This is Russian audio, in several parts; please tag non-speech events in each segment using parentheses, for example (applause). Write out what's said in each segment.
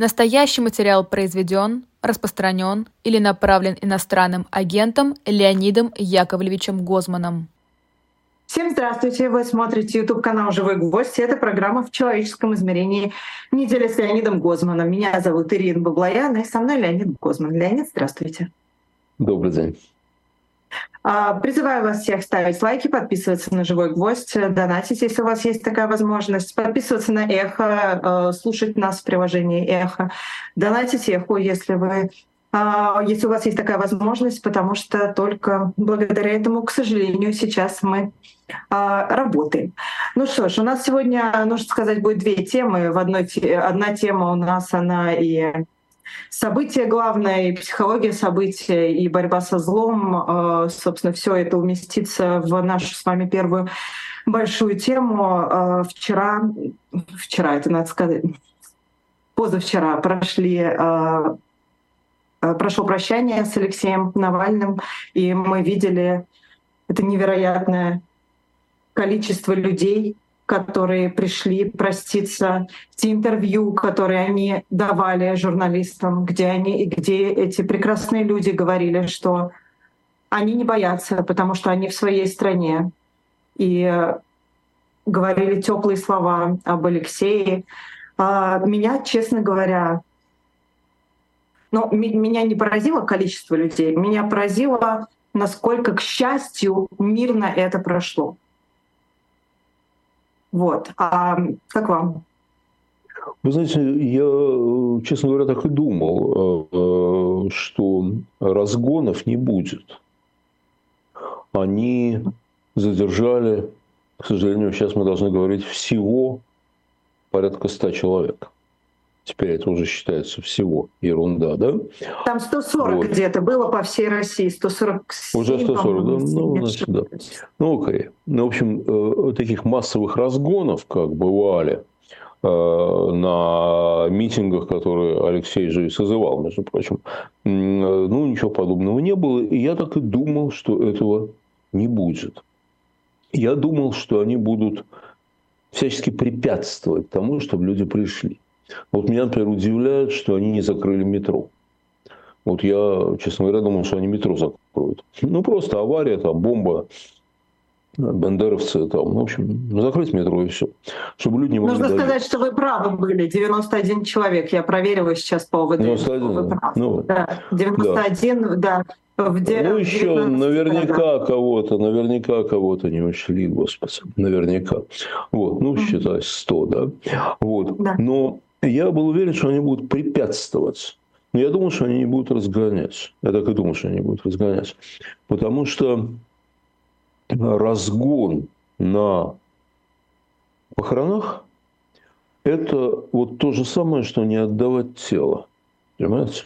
Настоящий материал произведен, распространен или направлен иностранным агентом Леонидом Яковлевичем Гозманом. Всем здравствуйте! Вы смотрите YouTube-канал «Живой гвоздь». Это программа «В человеческом измерении. Неделя с Леонидом Гозманом». Меня зовут Ирина Баблоян, и со мной Леонид Гозман. Леонид, здравствуйте. Добрый день. А, призываю вас всех ставить лайки, подписываться на «Живой гвоздь», донатить, если у вас есть такая возможность, подписываться на «Эхо», э, слушать нас в приложении «Эхо», донатить «Эхо», если вы а, если у вас есть такая возможность, потому что только благодаря этому, к сожалению, сейчас мы а, работаем. Ну что ж, у нас сегодня, нужно сказать, будет две темы. В одной, одна тема у нас, она и события главное, и психология события, и борьба со злом. Э, собственно, все это уместится в нашу с вами первую большую тему. Э, вчера, вчера это надо сказать, позавчера прошли э, прошло прощание с Алексеем Навальным, и мы видели это невероятное количество людей, которые пришли проститься, те интервью, которые они давали журналистам, где, они, где эти прекрасные люди говорили, что они не боятся, потому что они в своей стране. И говорили теплые слова об Алексее. А меня, честно говоря, но ну, меня не поразило количество людей, меня поразило, насколько, к счастью, мирно это прошло. Вот. А как вам? Вы знаете, я, честно говоря, так и думал, э, что разгонов не будет. Они задержали, к сожалению, сейчас мы должны говорить, всего порядка ста человек. Теперь это уже считается всего ерунда, да? Там 140 вот. где-то было по всей России, 147. Уже 140, да? Ну, значит, да. Ну, окей. Ну, в общем, э, таких массовых разгонов, как бывали, э, на митингах, которые Алексей же и созывал, между прочим, ну, ничего подобного не было. И я так и думал, что этого не будет. Я думал, что они будут всячески препятствовать тому, чтобы люди пришли. Вот меня, например, удивляет, что они не закрыли метро. Вот я, честно говоря, думал, что они метро закроют. Ну, просто авария, там, бомба, бандеровцы, там, в общем, закрыть метро и все. Чтобы люди не могли... Нужно даже... сказать, что вы правы были, 91 человек. Я проверила сейчас по ОВД. 91, вы правы. Ну, да, 91, да. да. В ну, еще наверняка да. кого-то, наверняка кого-то не учли, господи, наверняка. Вот, ну, считай, 100, да. Вот. Да. Но я был уверен, что они будут препятствовать. Но я думал, что они не будут разгоняться. Я так и думал, что они будут разгоняться. Потому что разгон на похоронах – это вот то же самое, что не отдавать тело. Понимаете?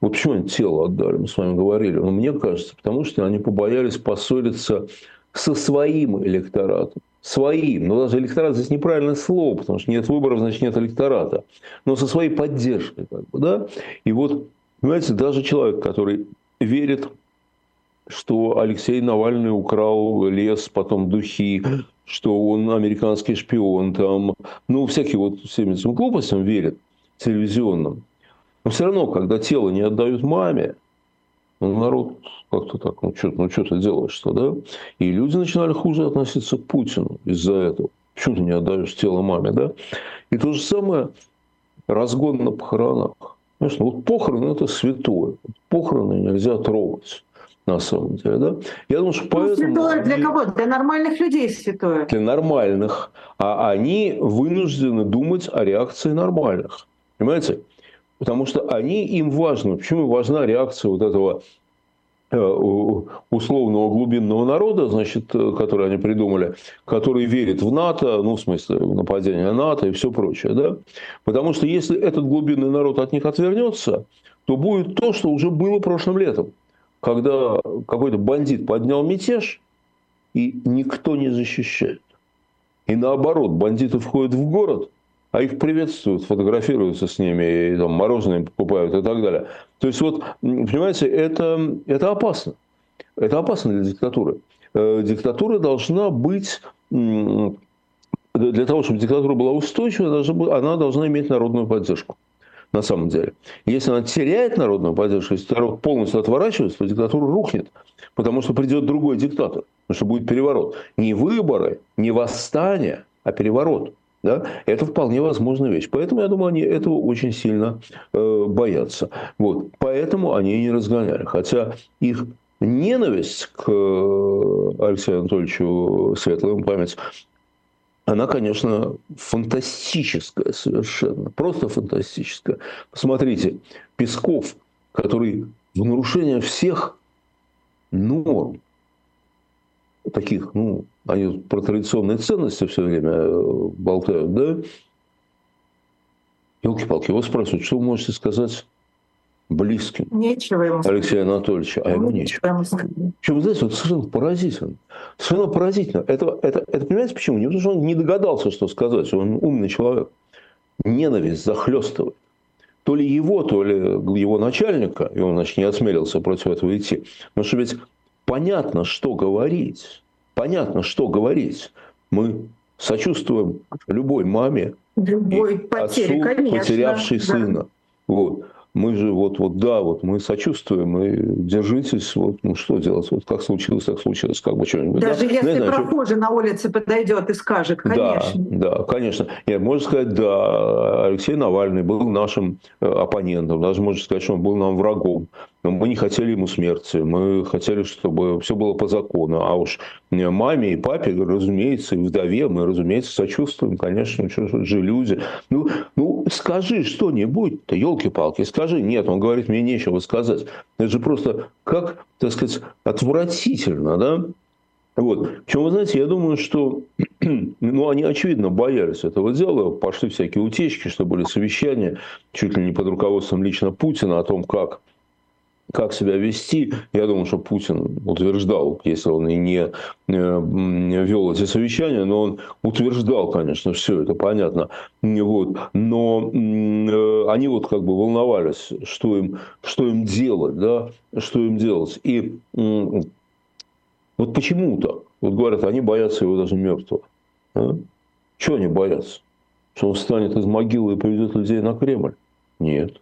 Вот почему они тело отдали, мы с вами говорили. Но мне кажется, потому что они побоялись поссориться со своим электоратом своим, но даже электорат здесь неправильное слово, потому что нет выборов, значит нет электората, но со своей поддержкой, как бы, да. И вот, понимаете, даже человек, который верит, что Алексей Навальный украл лес, потом духи, что он американский шпион, там, ну, всякие вот всем этим глупостям верит, телевизионным. Но все равно, когда тело не отдают маме, ну, народ как-то так, ну что, ну что ты делаешь-то, да? И люди начинали хуже относиться к Путину из-за этого. Почему ты не отдаешь тело маме, да? И то же самое разгон на похоронах. Конечно, вот похороны – это святое. Похороны нельзя трогать на самом деле, да? Я думаю, что ну, поэтому... Святое для кого? Для нормальных людей святое. Для нормальных. А они вынуждены думать о реакции нормальных. Понимаете? Потому что они, им важно. Почему важна реакция вот этого Э, условного глубинного народа, значит, э, который они придумали, который верит в НАТО, ну, в смысле, в нападение НАТО и все прочее, да? Потому что если этот глубинный народ от них отвернется, то будет то, что уже было прошлым летом, когда какой-то бандит поднял мятеж, и никто не защищает. И наоборот, бандиты входят в город, а их приветствуют, фотографируются с ними, и там мороженое покупают и так далее. То есть, вот, понимаете, это, это опасно. Это опасно для диктатуры. Э, диктатура должна быть для того, чтобы диктатура была устойчивой, она должна иметь народную поддержку. на самом деле. Если она теряет народную поддержку, если народ полностью отворачивается, то диктатура рухнет. Потому что придет другой диктатор. Потому что будет переворот. Не выборы, не восстание, а переворот. Да? Это вполне возможная вещь. Поэтому, я думаю, они этого очень сильно э, боятся. Вот. Поэтому они и не разгоняли. Хотя их ненависть к э, Алексею Анатольевичу Светлому память, она, конечно, фантастическая совершенно. Просто фантастическая. Посмотрите, Песков, который в нарушение всех норм, таких, ну, они про традиционные ценности все время э, болтают, да? Елки-палки, его спрашивают, что вы можете сказать близким нечего ему Алексея Анатольевича, а ему нечего. Ему Причем, знаете, вот совершенно поразительно. Совершенно поразительно. Это, это, это понимаете почему? Не потому, что он не догадался, что сказать, он умный человек. Ненависть захлестывает. То ли его, то ли его начальника, и он, значит, не осмелился против этого идти. Потому что ведь понятно, что говорить. Понятно, что говорить. Мы сочувствуем любой маме, любой потере, отцу, конечно, потерявшей да. сына. Вот мы же вот, вот да, вот мы сочувствуем и держитесь, вот, ну что делать, вот как случилось, так случилось, как бы что-нибудь. Даже да? если знаю, прохожий что... на улице подойдет и скажет, конечно. Да, да, конечно. Нет, можно сказать, да, Алексей Навальный был нашим э, оппонентом, даже можно сказать, что он был нам врагом. Но мы не хотели ему смерти, мы хотели, чтобы все было по закону. А уж маме и папе, разумеется, и вдове мы, разумеется, сочувствуем, конечно, что же люди. Ну, ну скажи что-нибудь-то, елки-палки, скажи. Нет, он говорит, мне нечего сказать. Это же просто как, так сказать, отвратительно, да? Вот. Причем, вы знаете, я думаю, что (clears throat) ну, они, очевидно, боялись этого дела. Пошли всякие утечки, что были совещания, чуть ли не под руководством лично Путина о том, как как себя вести. Я думаю, что Путин утверждал, если он и не э, вел эти совещания, но он утверждал, конечно, все это понятно. Вот. Но э, они вот как бы волновались, что им, что им делать, да, что им делать. И вот почему-то, вот говорят, они боятся его даже мертвого. А? Чего они боятся? Что он встанет из могилы и приведет людей на Кремль? Нет.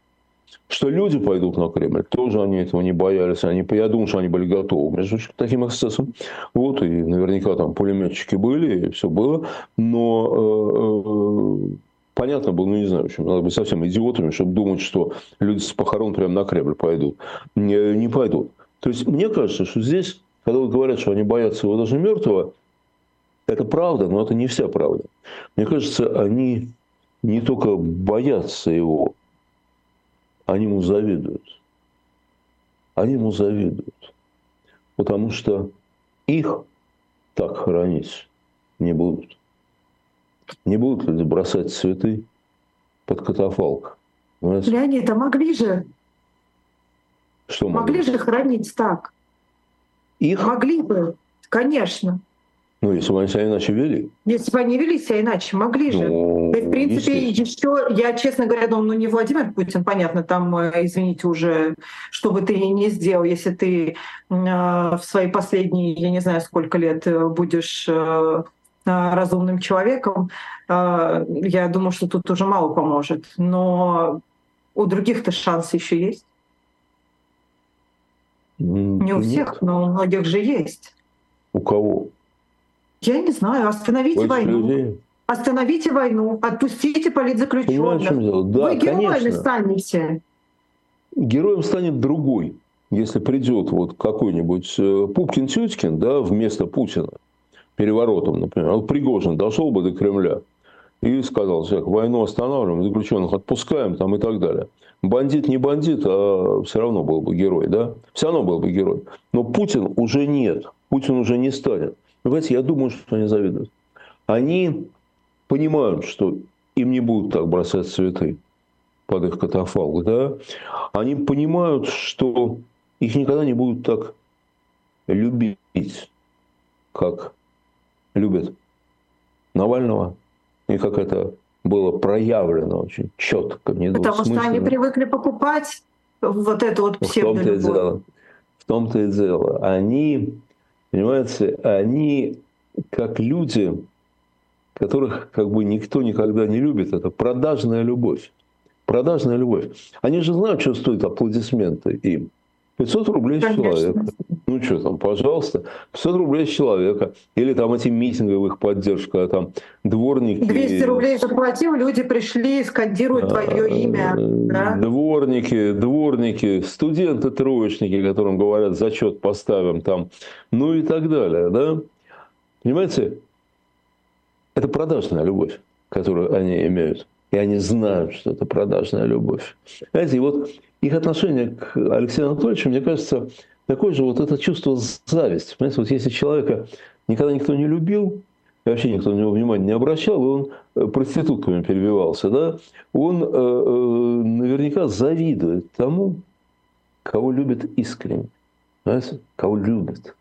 Что люди пойдут на Кремль, тоже они этого не боялись. Они, я думаю, что они были готовы между к таким эксцессам. Вот, и наверняка там пулеметчики были, и все было. Но э, э, понятно было, ну не знаю, в общем, надо быть совсем идиотами, чтобы думать, что люди с похорон прямо на Кремль пойдут. Не, не пойдут. То есть, мне кажется, что здесь, когда вот говорят, что они боятся его даже мертвого, это правда, но это не вся правда. Мне кажется, они не только боятся его, они ему завидуют. Они ему завидуют. Потому что их так хоронить не будут. Не будут люди бросать цветы под катафалк. Понимаете? Леонид, а могли же? Что могли? Могли же хоронить так. Их? Могли бы, конечно. Ну, если бы они себя иначе вели. Если бы они вели себя иначе, могли же. Ну, в принципе, еще, я, честно говоря, думаю, ну не Владимир Путин, понятно, там, э, извините, уже, что бы ты не сделал, если ты э, в свои последние, я не знаю, сколько лет э, будешь э, разумным человеком, э, я думаю, что тут уже мало поможет. Но у других-то шанс еще есть. Не у всех, но у многих же есть. У кого? Я не знаю, остановите Больше войну. Людей. Остановите войну, отпустите политзаключенных. Да, Вы героями станете. Героем станет другой. Если придет вот какой-нибудь э, Пупкин-Тютькин да, вместо Путина, переворотом, например, вот Пригожин дошел бы до Кремля и сказал, так, войну останавливаем, заключенных отпускаем там, и так далее. Бандит не бандит, а все равно был бы герой, да? Все равно был бы герой. Но Путин уже нет, Путин уже не станет. Понимаете, я думаю, что они завидуют. Они понимают, что им не будут так бросать цветы под их катафалк, да? Они понимают, что их никогда не будут так любить, как любят Навального, и как это было проявлено очень четко, Потому что они привыкли покупать вот это вот псевдолюбовь. В том-то и дело. Они Понимаете, они как люди, которых как бы никто никогда не любит, это продажная любовь. продажная любовь. Они же знают, что стоят аплодисменты им. 500 рублей с человека. Ну что там, пожалуйста. 500 рублей с человека. Или там эти митинговых поддержка, там дворники. 200 рублей заплатил, люди пришли, скандируют твое имя. Да? Дворники, дворники, студенты троечники, которым говорят, зачет поставим там, ну и так далее. Да? Понимаете, это продажная любовь, которую они имеют. И они знают, что это продажная любовь. Знаете, и вот их отношение к Алексею Анатольевичу, мне кажется, такое же вот это чувство зависти. Понимаете, вот если человека никогда никто не любил, и вообще никто на него внимания не обращал, и он э, проститутками перебивался, да, он э, э, наверняка завидует тому, кого любит искренне, понимаете? кого любит.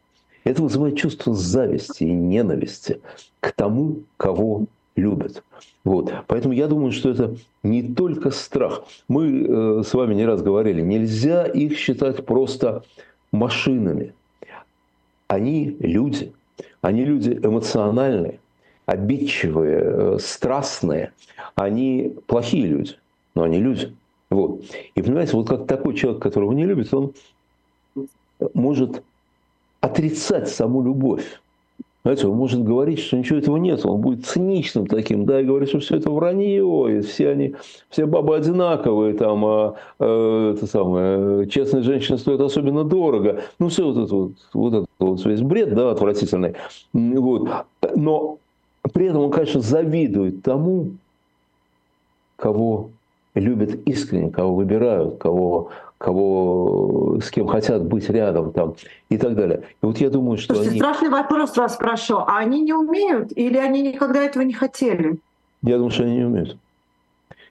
Это вызывает чувство зависти и ненависти к тому, кого любят. Вот. Поэтому я думаю, что это не только страх. Мы э, с вами не раз говорили, нельзя их считать просто машинами. Они люди. Они люди эмоциональные, обидчивые, э, страстные. Они плохие люди, но они люди. Вот. И понимаете, вот как такой человек, которого не любит, он может отрицать саму любовь. Знаете, он может говорить, что ничего этого нет, он будет циничным таким, да, и говорит, что все это вранье, и все они, все бабы одинаковые, там, а, а, это самое, честные женщины стоят особенно дорого. Ну, все вот это вот, вот это вот весь бред, да, отвратительный. Вот. Но при этом он, конечно, завидует тому, кого любят искренне, кого выбирают, кого кого, с кем хотят быть рядом там, и так далее. И вот я думаю, что Слушайте, они... страшный вопрос вас спрошу. А они не умеют или они никогда этого не хотели? Я думаю, что они не умеют.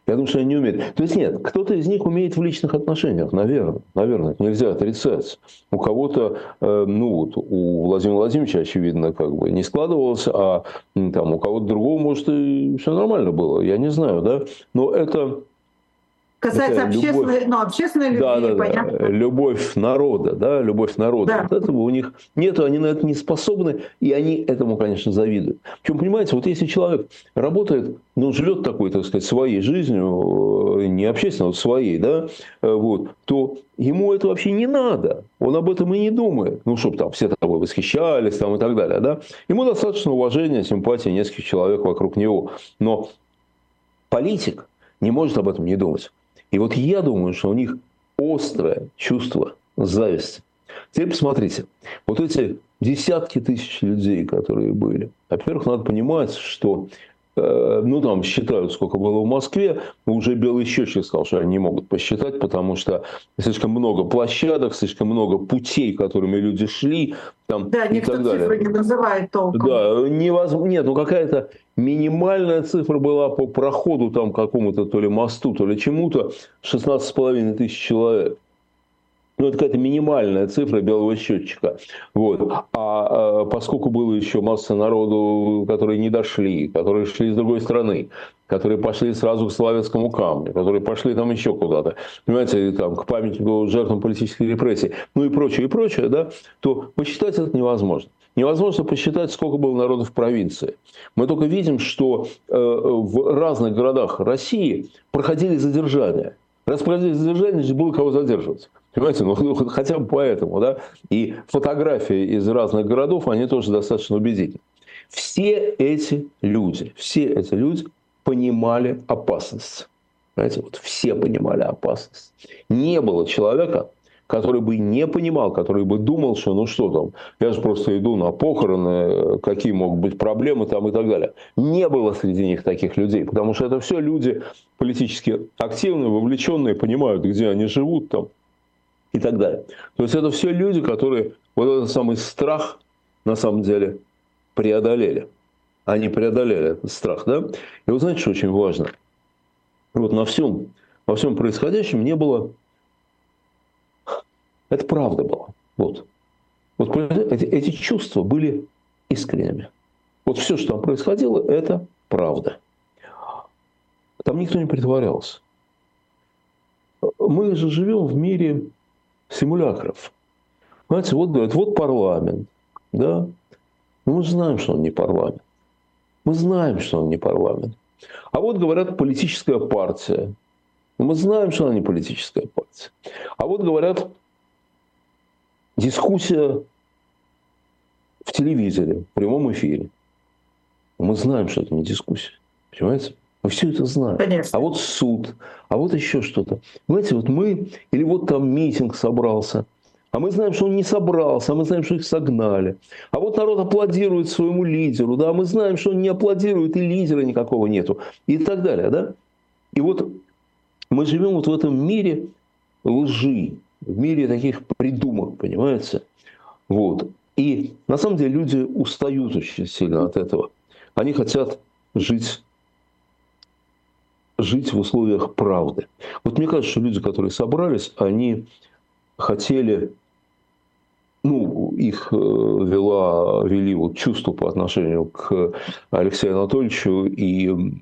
Я думаю, что они не умеют. То есть нет, кто-то из них умеет в личных отношениях, наверное. Наверное, нельзя отрицать. У кого-то, э, ну вот, у Владимира Владимировича, очевидно, как бы не складывалось, а там у кого-то другого, может, и все нормально было. Я не знаю, да. Но это Касается общественной, любовь, ну, общественной любви, да, да, понятно. Да. Любовь народа, да, любовь народа. Да. Вот этого у них нету, они на это не способны, и они этому, конечно, завидуют. Причем, понимаете, вот если человек работает, ну, живет такой, так сказать, своей жизнью, э, не общественной, а своей, да, э, вот, то ему это вообще не надо. Он об этом и не думает. Ну, чтобы там все тобой восхищались там, и так далее, да. Ему достаточно уважения, симпатии нескольких человек вокруг него. Но политик не может об этом не думать. И вот я думаю, что у них острое чувство зависти. Теперь посмотрите, вот эти десятки тысяч людей, которые были. Во-первых, надо понимать, что ну, там считают, сколько было в Москве, уже Белый Счетчик сказал, что они не могут посчитать, потому что слишком много площадок, слишком много путей, которыми люди шли. Там, да, и никто так далее. цифры не называет толком. Да, невозможно. Нет, ну какая-то минимальная цифра была по проходу там какому-то то ли мосту, то ли чему-то 16,5 тысяч человек. Ну, это какая-то минимальная цифра белого счетчика. Вот. А, а поскольку было еще масса народу, которые не дошли, которые шли с другой стороны, которые пошли сразу к Славянскому камню, которые пошли там еще куда-то, понимаете, там, к памятнику жертвам политической репрессии, ну и прочее, и прочее, да, то посчитать это невозможно. Невозможно посчитать, сколько было народу в провинции. Мы только видим, что э, в разных городах России проходили задержания. Раз проходили задержания, значит, было кого задерживать. Понимаете, ну хотя бы поэтому, да. И фотографии из разных городов, они тоже достаточно убедительны. Все эти люди, все эти люди понимали опасность. Понимаете, вот все понимали опасность. Не было человека, который бы не понимал, который бы думал, что ну что там, я же просто иду на похороны, какие могут быть проблемы там и так далее. Не было среди них таких людей, потому что это все люди политически активные, вовлеченные, понимают, где они живут там и так далее. То есть это все люди, которые вот этот самый страх на самом деле преодолели. Они преодолели этот страх, да? И вот знаете, что очень важно? Вот на всем, во всем происходящем не было это правда было. Вот. Вот эти, эти чувства были искренними. Вот все, что там происходило, это правда. Там никто не притворялся. Мы же живем в мире симулякров. Знаете, вот говорят, вот парламент, да? Но мы же знаем, что он не парламент. Мы знаем, что он не парламент. А вот говорят, политическая партия. Мы знаем, что она не политическая партия. А вот говорят, дискуссия в телевизоре, в прямом эфире. Мы знаем, что это не дискуссия. Понимаете? Мы все это знаем. Конечно. А вот суд, а вот еще что-то. Знаете, вот мы, или вот там митинг собрался, а мы знаем, что он не собрался, а мы знаем, что их согнали. А вот народ аплодирует своему лидеру, да, а мы знаем, что он не аплодирует, и лидера никакого нету, и так далее, да. И вот мы живем вот в этом мире лжи, в мире таких придумок, понимаете? Вот. И на самом деле люди устают очень сильно от этого. Они хотят жить жить в условиях правды. Вот мне кажется, что люди, которые собрались, они хотели, ну, их э, вела, вели вот чувство по отношению к Алексею Анатольевичу и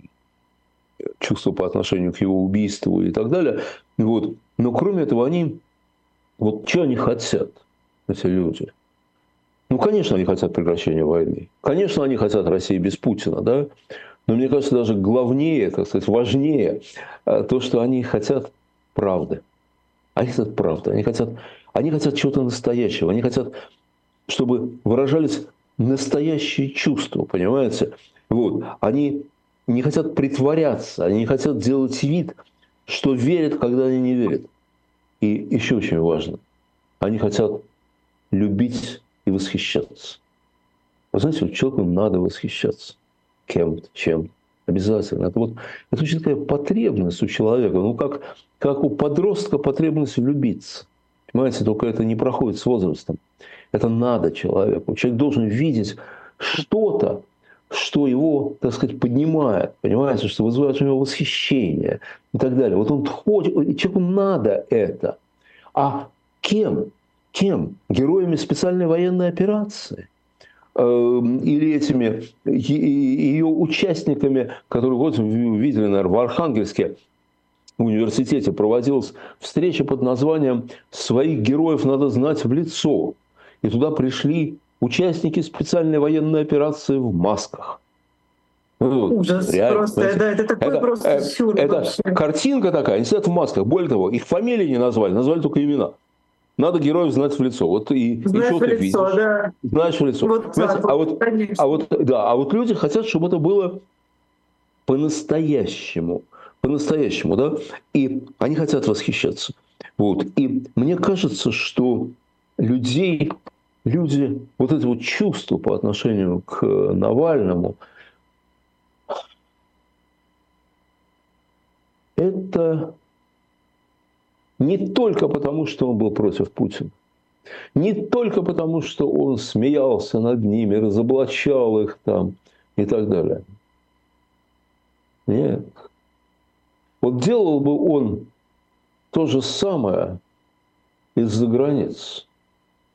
чувство по отношению к его убийству и так далее. Вот. Но кроме этого, они, вот что они хотят, эти люди? Ну, конечно, они хотят прекращения войны. Конечно, они хотят России без Путина, да? Но мне кажется, даже главнее, так сказать, важнее э, то, что они хотят правды. Они хотят правды. Они хотят, они хотят чего-то настоящего. Они хотят, чтобы выражались настоящие чувства, понимаете? Вот. Они не хотят притворяться, они не хотят делать вид, что верят, когда они не верят. И еще очень важно, они хотят любить и восхищаться. Вы знаете, вот человеку надо восхищаться кем-то, чем Обязательно. Это, вот, это очень такая потребность у человека. Ну, как, как у подростка потребность влюбиться. Понимаете, только это не проходит с возрастом. Это надо человеку. Человек должен видеть что-то, что его, так сказать, поднимает, понимаете, что вызывает у него восхищение и так далее. Вот он хочет, человеку надо это. А кем? Кем? Героями специальной военной операции? Эм, или этими ее участниками, которые вот видели, наверное, в Архангельске, в университете проводилась встреча под названием «Своих героев надо знать в лицо». И туда пришли участники специальной военной операции в масках. Ну, Ужас реально, просто, понимаете? да, это такой это, просто э, сюр Это вообще. картинка такая, они сидят в масках. Более того, их фамилии не назвали, назвали только имена. Надо героев знать в лицо. Вот и, Знаешь и в лицо, видишь. Да. Знаешь в лицо. Вот, да, а, вот, а, вот, да, а вот люди хотят, чтобы это было по-настоящему. По-настоящему, да? И они хотят восхищаться. Вот. И мне кажется, что людей, люди, вот это вот чувство по отношению к Навальному, это не только потому, что он был против Путина, не только потому, что он смеялся над ними, разоблачал их там и так далее. Нет. Вот делал бы он то же самое из-за границ.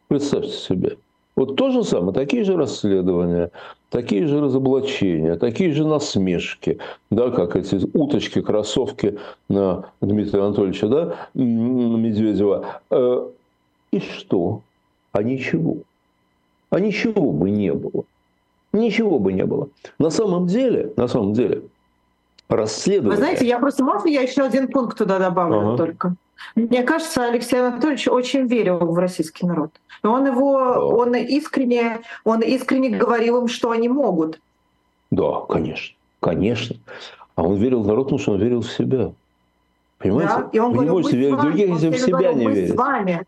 Представьте себе. Вот то же самое, такие же расследования, такие же разоблачения, такие же насмешки, да, как эти уточки, кроссовки на Дмитрия Анатольевича, да, Медведева. Э, и что? А ничего. А ничего бы не было. Ничего бы не было. На самом деле, на самом деле, расследование... Вы знаете, я просто, можно я еще один пункт туда добавлю ага. только? Мне кажется, Алексей Анатольевич очень верил в российский народ. Он его, да. он искренне, он искренне говорил им, что они могут. Да, конечно, конечно. А он верил в народ, потому что он верил в себя. Понимаете? Да, и он Вы говорил, не можете верить в других, если в себя не верите. С вами.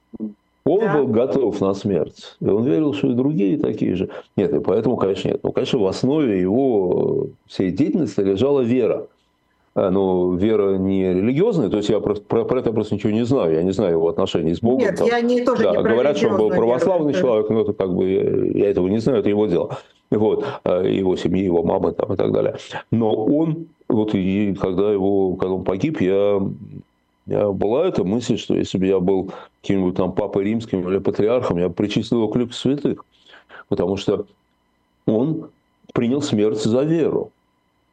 Он да. был готов на смерть. И он верил, что и другие такие же. Нет, и поэтому, конечно, нет. Ну, конечно, в основе его всей деятельности лежала вера. А, ну, вера не религиозная, то есть я про, про, про это просто ничего не знаю, я не знаю его отношений с Богом. Нет, там, я не тоже да, не Говорят, что он был православный веру, человек, но это как бы, я этого не знаю, это его дело. Вот, его семьи, его мамы там и так далее. Но он, вот и когда, его, когда он погиб, я, я была эта мысль, что если бы я был каким-нибудь там папой римским или патриархом, я бы причислил его к лику святых. Потому что он принял смерть за веру.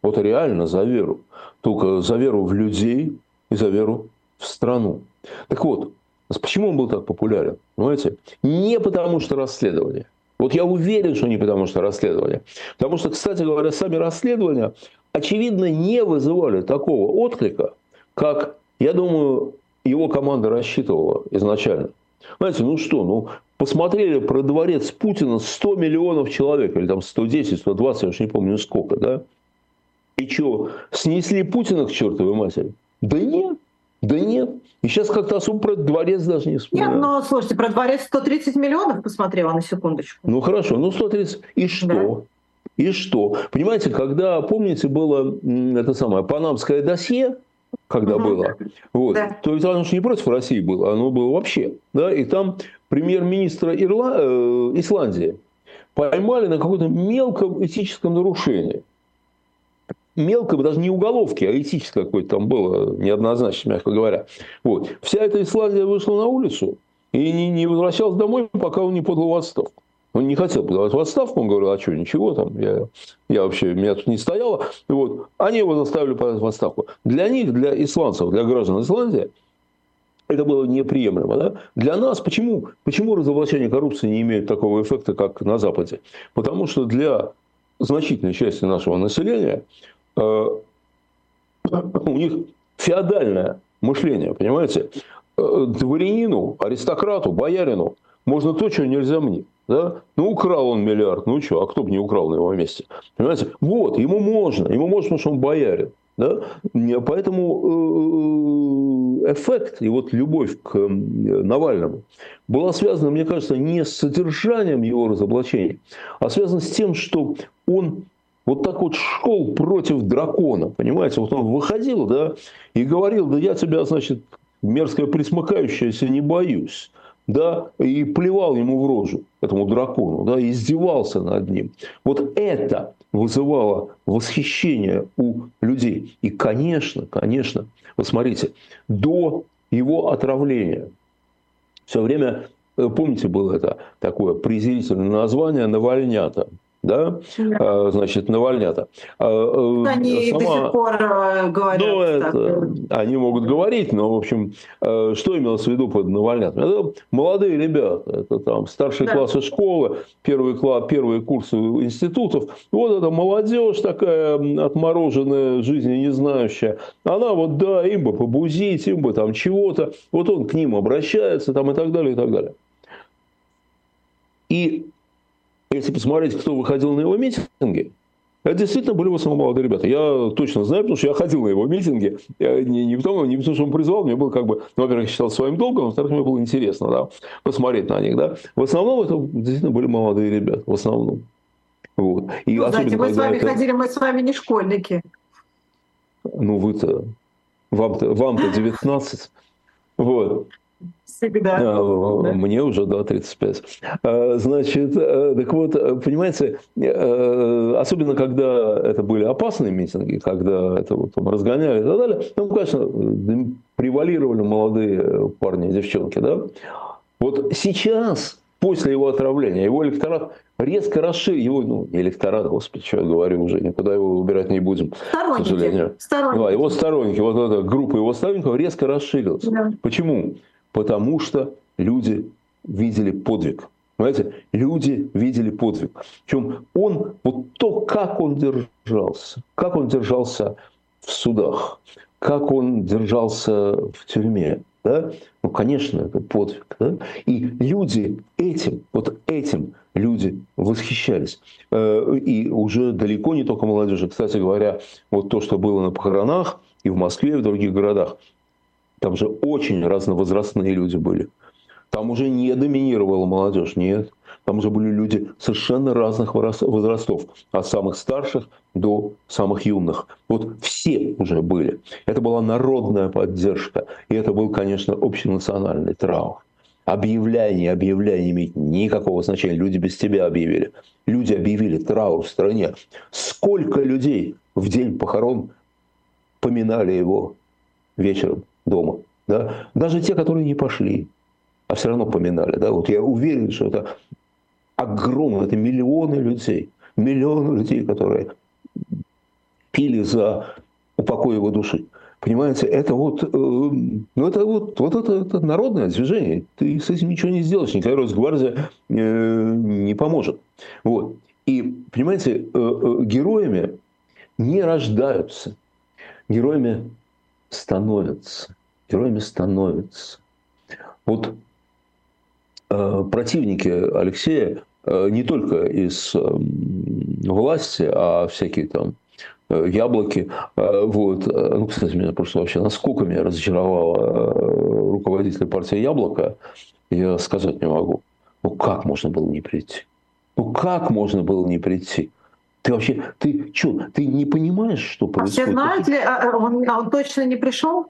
Вот реально за веру. Только за веру в людей и за веру в страну. Так вот, почему он был так популярен? Понимаете? Не потому что расследование. Вот я уверен, что не потому что расследование. Потому что, кстати говоря, сами расследования, очевидно, не вызывали такого отклика, как Я думаю, его команда рассчитывала изначально. Знаете, ну что, ну посмотрели про дворец Путина 100 миллионов человек, или там 110, 120, я уж не помню сколько, да? И что, снесли Путина к чертовой матери? Да нет, да нет. И сейчас как-то особо про дворец даже не вспоминаю. Нет, ну, слушайте, про дворец 130 миллионов посмотрела на секундочку. Ну, хорошо, ну 130. И что? Да. И что? Понимаете, когда, помните, было это самое панамское досье, когда угу. было, вот, да. то ведь оно же не против России было, оно было вообще. Да? И там премьер-министра Ирла... э, Исландии поймали на каком-то мелком этическом нарушении мелко, даже не уголовки, а этическое какое-то там было, неоднозначно, мягко говоря. Вот. Вся эта Исландия вышла на улицу и не, не возвращалась домой, пока он не подал в отставку. Он не хотел подавать в отставку, он говорил, а что, ничего там, я, я вообще, меня тут не стояло. Вот. Они его заставили подать в отставку. Для них, для исландцев, для граждан Исландии, это было неприемлемо. Да? Для нас почему, почему разоблачение коррупции не имеет такого эффекта, как на Западе? Потому что для значительной части нашего населения Э, у них феодальное мышление, понимаете? Э, дворянину, аристократу, боярину можно то, что нельзя мне. Да? Ну, украл он миллиард, ну что, а кто бы не украл на его месте? Понимаете? Вот, ему можно, ему можно, потому что он боярин. Да? Поэтому э, эффект и вот любовь к Навальному была связана, мне кажется, не с содержанием его разоблачений, а связана с тем, что он вот так вот шел против дракона, понимаете? Вот он выходил, да, и говорил, да я тебя, значит, мерзкое присмыкающееся не боюсь, да, и плевал ему в рожу, этому дракону, да, издевался над ним. Вот это вызывало восхищение у людей. И, конечно, конечно, вы смотрите, до его отравления все время, э, помните, было это такое презрительное название «Навальнята», да, да. А, значит, Навальнята. А, э, они Сама... до сих пор э, говорят. Ну, это, они могут говорить, но, в общем, э, что имелось в виду под Навальнятами? Это молодые ребята, это там старшие да. классы школы, первые, класс, первые курсы институтов. Вот эта молодежь такая отмороженная, жизни не знающая. Она вот, да, им бы побузить, им бы там чего-то. Вот он к ним обращается там и так далее, и так далее. И если посмотреть, кто выходил на его митинги, это действительно были в основном молодые ребята. Я точно знаю, потому что я ходил на его митинги. Я не, не, потому, не потому, что он призвал, мне было как бы, ну, во-первых, считал своим долгом, во-вторых, мне было интересно да, посмотреть на них. Да. В основном это действительно были молодые ребята. В основном. Вот. И ну, знаете, мы с вами это... ходили, мы с вами не школьники. Ну, вы-то, вам-то, вам-то 19. Вот. Всегда. А, да. Мне уже, да, 35. А, значит, э, так вот, понимаете, э, особенно когда это были опасные митинги, когда это вот там разгоняли и так далее, ну, конечно, превалировали молодые парни и девчонки, да. Вот сейчас, после его отравления, его электорат резко расширил, его, ну, электорат, господи, что я говорю уже, никуда его убирать не будем, сторонники. к сожалению. Сторонники. Да, его сторонники, вот эта группа его сторонников резко расширилась. Да. Почему? Потому что люди видели подвиг. Понимаете, люди видели подвиг. Причем он, вот то, как он держался, как он держался в судах, как он держался в тюрьме, да? ну, конечно, это подвиг. Да? И люди этим, вот этим люди восхищались. Э, и уже далеко не только молодежи. Кстати говоря, вот то, что было на похоронах и в Москве, и в других городах, там же очень разновозрастные люди были. Там уже не доминировала молодежь, нет. Там уже были люди совершенно разных возрастов, от самых старших до самых юных. Вот все уже были. Это была народная поддержка. И это был, конечно, общенациональный траур. Объявляй, не имеет никакого значения. Люди без тебя объявили. Люди объявили траур в стране. Сколько людей в день похорон поминали его вечером дома. Да? Даже те, которые не пошли, а все равно поминали. Да? Вот я уверен, что это огромное, это миллионы людей, миллионы людей, которые пили за упокой его души. Понимаете, это вот, э, ну это вот, вот это, это народное движение. Ты с этим ничего не сделаешь, никакая Росгвардия э, не поможет. Вот. И, понимаете, э, э, героями не рождаются, героями становятся. героями становятся. Вот э, противники Алексея э, не только из э, власти, а всякие там э, яблоки. Э, вот. Ну, кстати, меня просто вообще насколько меня разочаровало э, руководитель партии «Яблоко», я сказать не могу. Ну, как можно было не прийти? Ну, как можно было не прийти? Ты вообще, ты что, ты не понимаешь, что происходит? А все знают ли, а, а он, а он точно не пришел?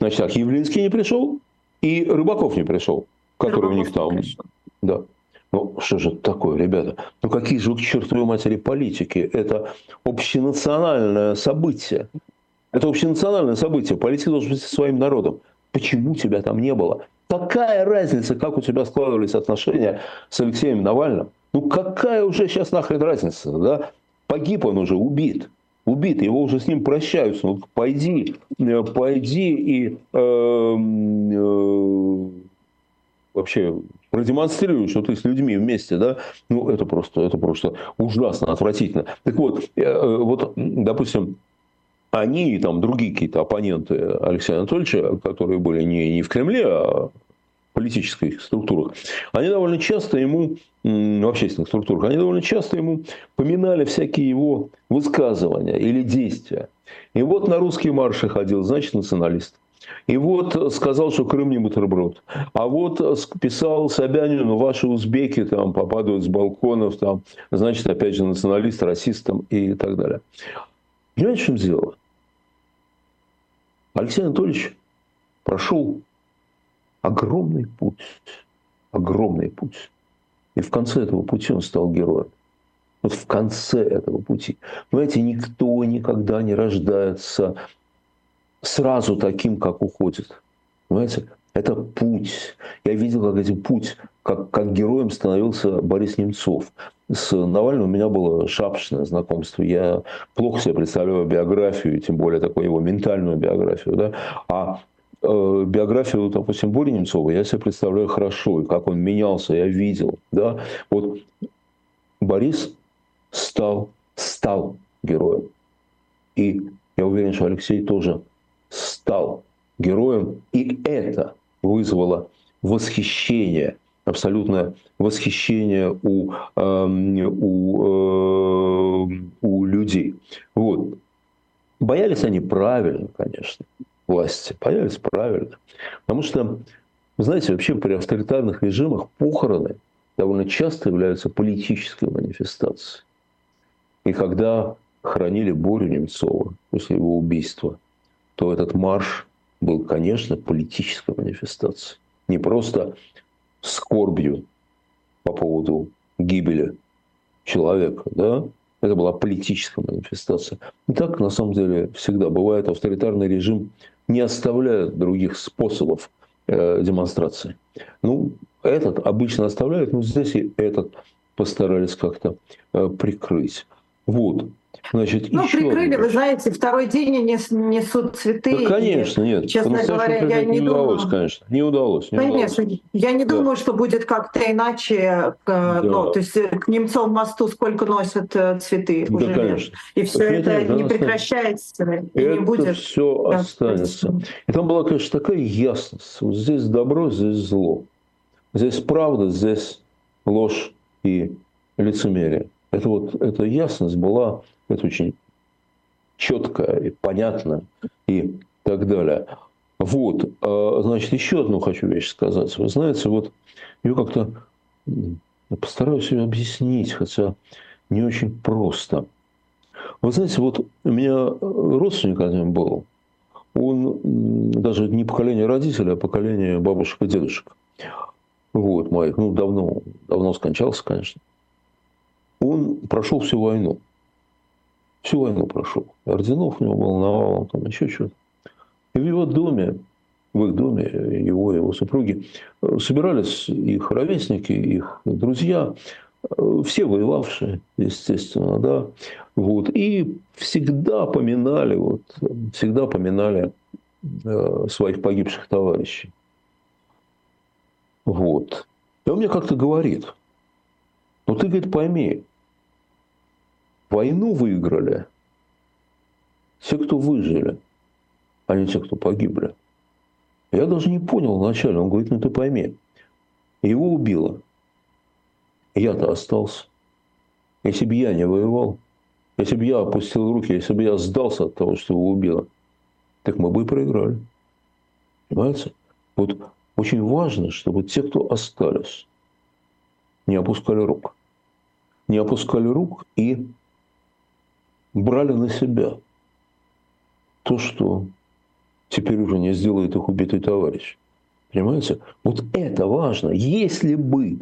Значит так, Явлинский не пришел, и Рыбаков не пришел, который Рыбаков у них там... Пришел. Да. Ну, что же это такое, ребята? Ну, какие же вы к чертовой матери политики? Это общенациональное событие. Это общенациональное событие. Политика должен быть со своим народом. Почему тебя там не было? Какая разница, как у тебя складывались отношения с Алексеем Навальным? Ну какая уже сейчас нахрен разница, да? Погиб он уже, убит. Убит, его уже с ним прощаются. Ну, пойди, э, пойди и э, э, вообще продемонстрируй, что ты с людьми вместе, да, ну, это просто, это просто ужасно, отвратительно. Так вот, э, э вот, допустим, они и там другие какие-то оппоненты Алексея Анатольевича, которые были не, не в Кремле, а политических структурах, они довольно часто ему, в общественных структурах, они довольно часто ему поминали всякие его высказывания или действия. И вот на русские марши ходил, значит, националист. И вот сказал, что Крым не бутерброд. А вот писал Собянину, ваши узбеки там попадают с балконов, там, значит, опять же, националист, расист там, и так далее. Понимаете, в чем дело? Алексей Анатольевич прошел огромный путь, огромный путь. И в конце этого пути он стал героем. Вот в конце этого пути. Понимаете, никто никогда не рождается сразу таким, как уходит. Понимаете? Это путь. Я видел, как этим путь, как, как героем становился Борис Немцов. С Навальным у меня было шапочное знакомство. Я плохо себе представляю биографию, тем более такую его ментальную биографию. Да? А биографию, допустим, Бори Немцова я себе представляю хорошо, и как он менялся, я видел. Да? Вот Борис стал, стал героем. И я уверен, что Алексей тоже стал героем. И это вызвало восхищение, абсолютное восхищение у, э, у, э, у людей. Вот. Боялись они правильно, конечно власти. Появились правильно. Потому что, вы знаете, вообще при авторитарных режимах похороны довольно часто являются политической манифестацией. И когда хоронили Борю Немцова после его убийства, то этот марш был, конечно, политической манифестацией. Не просто скорбью по поводу гибели человека, да, это была политическая манифестация. И так, на самом деле, всегда бывает. Авторитарный режим не оставляют других способов э, демонстрации. Ну, этот обычно оставляют, но здесь и этот постарались как-то э, прикрыть. Вот. Значит, ну, прикрыли, вы знаете, второй день они несут цветы. Да, конечно, и, нет. Честно говоря, я не, не удалось, думаю... конечно. Не удалось. Не конечно. Удалось. Я не думаю, да. что будет как-то иначе. Э, да. Ну, то есть к Немцов мосту сколько носят э, цветы да, уже конечно. И все так это нет, не прекращается. И это не будет. все да, останется. И там была, конечно, такая ясность. Вот здесь добро, здесь зло. Здесь правда, здесь ложь и лицемерие. Это вот эта ясность была это очень четко и понятно и так далее. Вот, а, значит, еще одну хочу вещь сказать. Вы знаете, вот ее как-то постараюсь ее объяснить, хотя не очень просто. Вы знаете, вот у меня родственник один был, он даже не поколение родителей, а поколение бабушек и дедушек. Вот, моих, ну, давно, давно скончался, конечно. Он прошел всю войну всю войну прошел. Орденов у него был навалом, там еще что-то. И в его доме, в их доме, его и его супруги, э, собирались их ровесники, их друзья, э, все воевавшие, естественно, да, вот, и всегда поминали, вот, всегда поминали э, своих погибших товарищей. Вот. И он мне как-то говорит, ну ты, говорит, пойми, Войну выиграли те, кто выжили. а не те, кто погибли. Я даже не понял вначале. Он говорит, ну ты пойми, его убило. Я-то остался. Если бы я не воевал, если бы я опустил руки, если бы я сдался от того, что его убило, так мы бы и проиграли. Понимаете? Вот очень важно, чтобы те, кто остались, не опускали рук. Не опускали рук и брали на себя то, что теперь уже не сделает их убитый товарищ. Понимаете? Вот это важно. Если бы,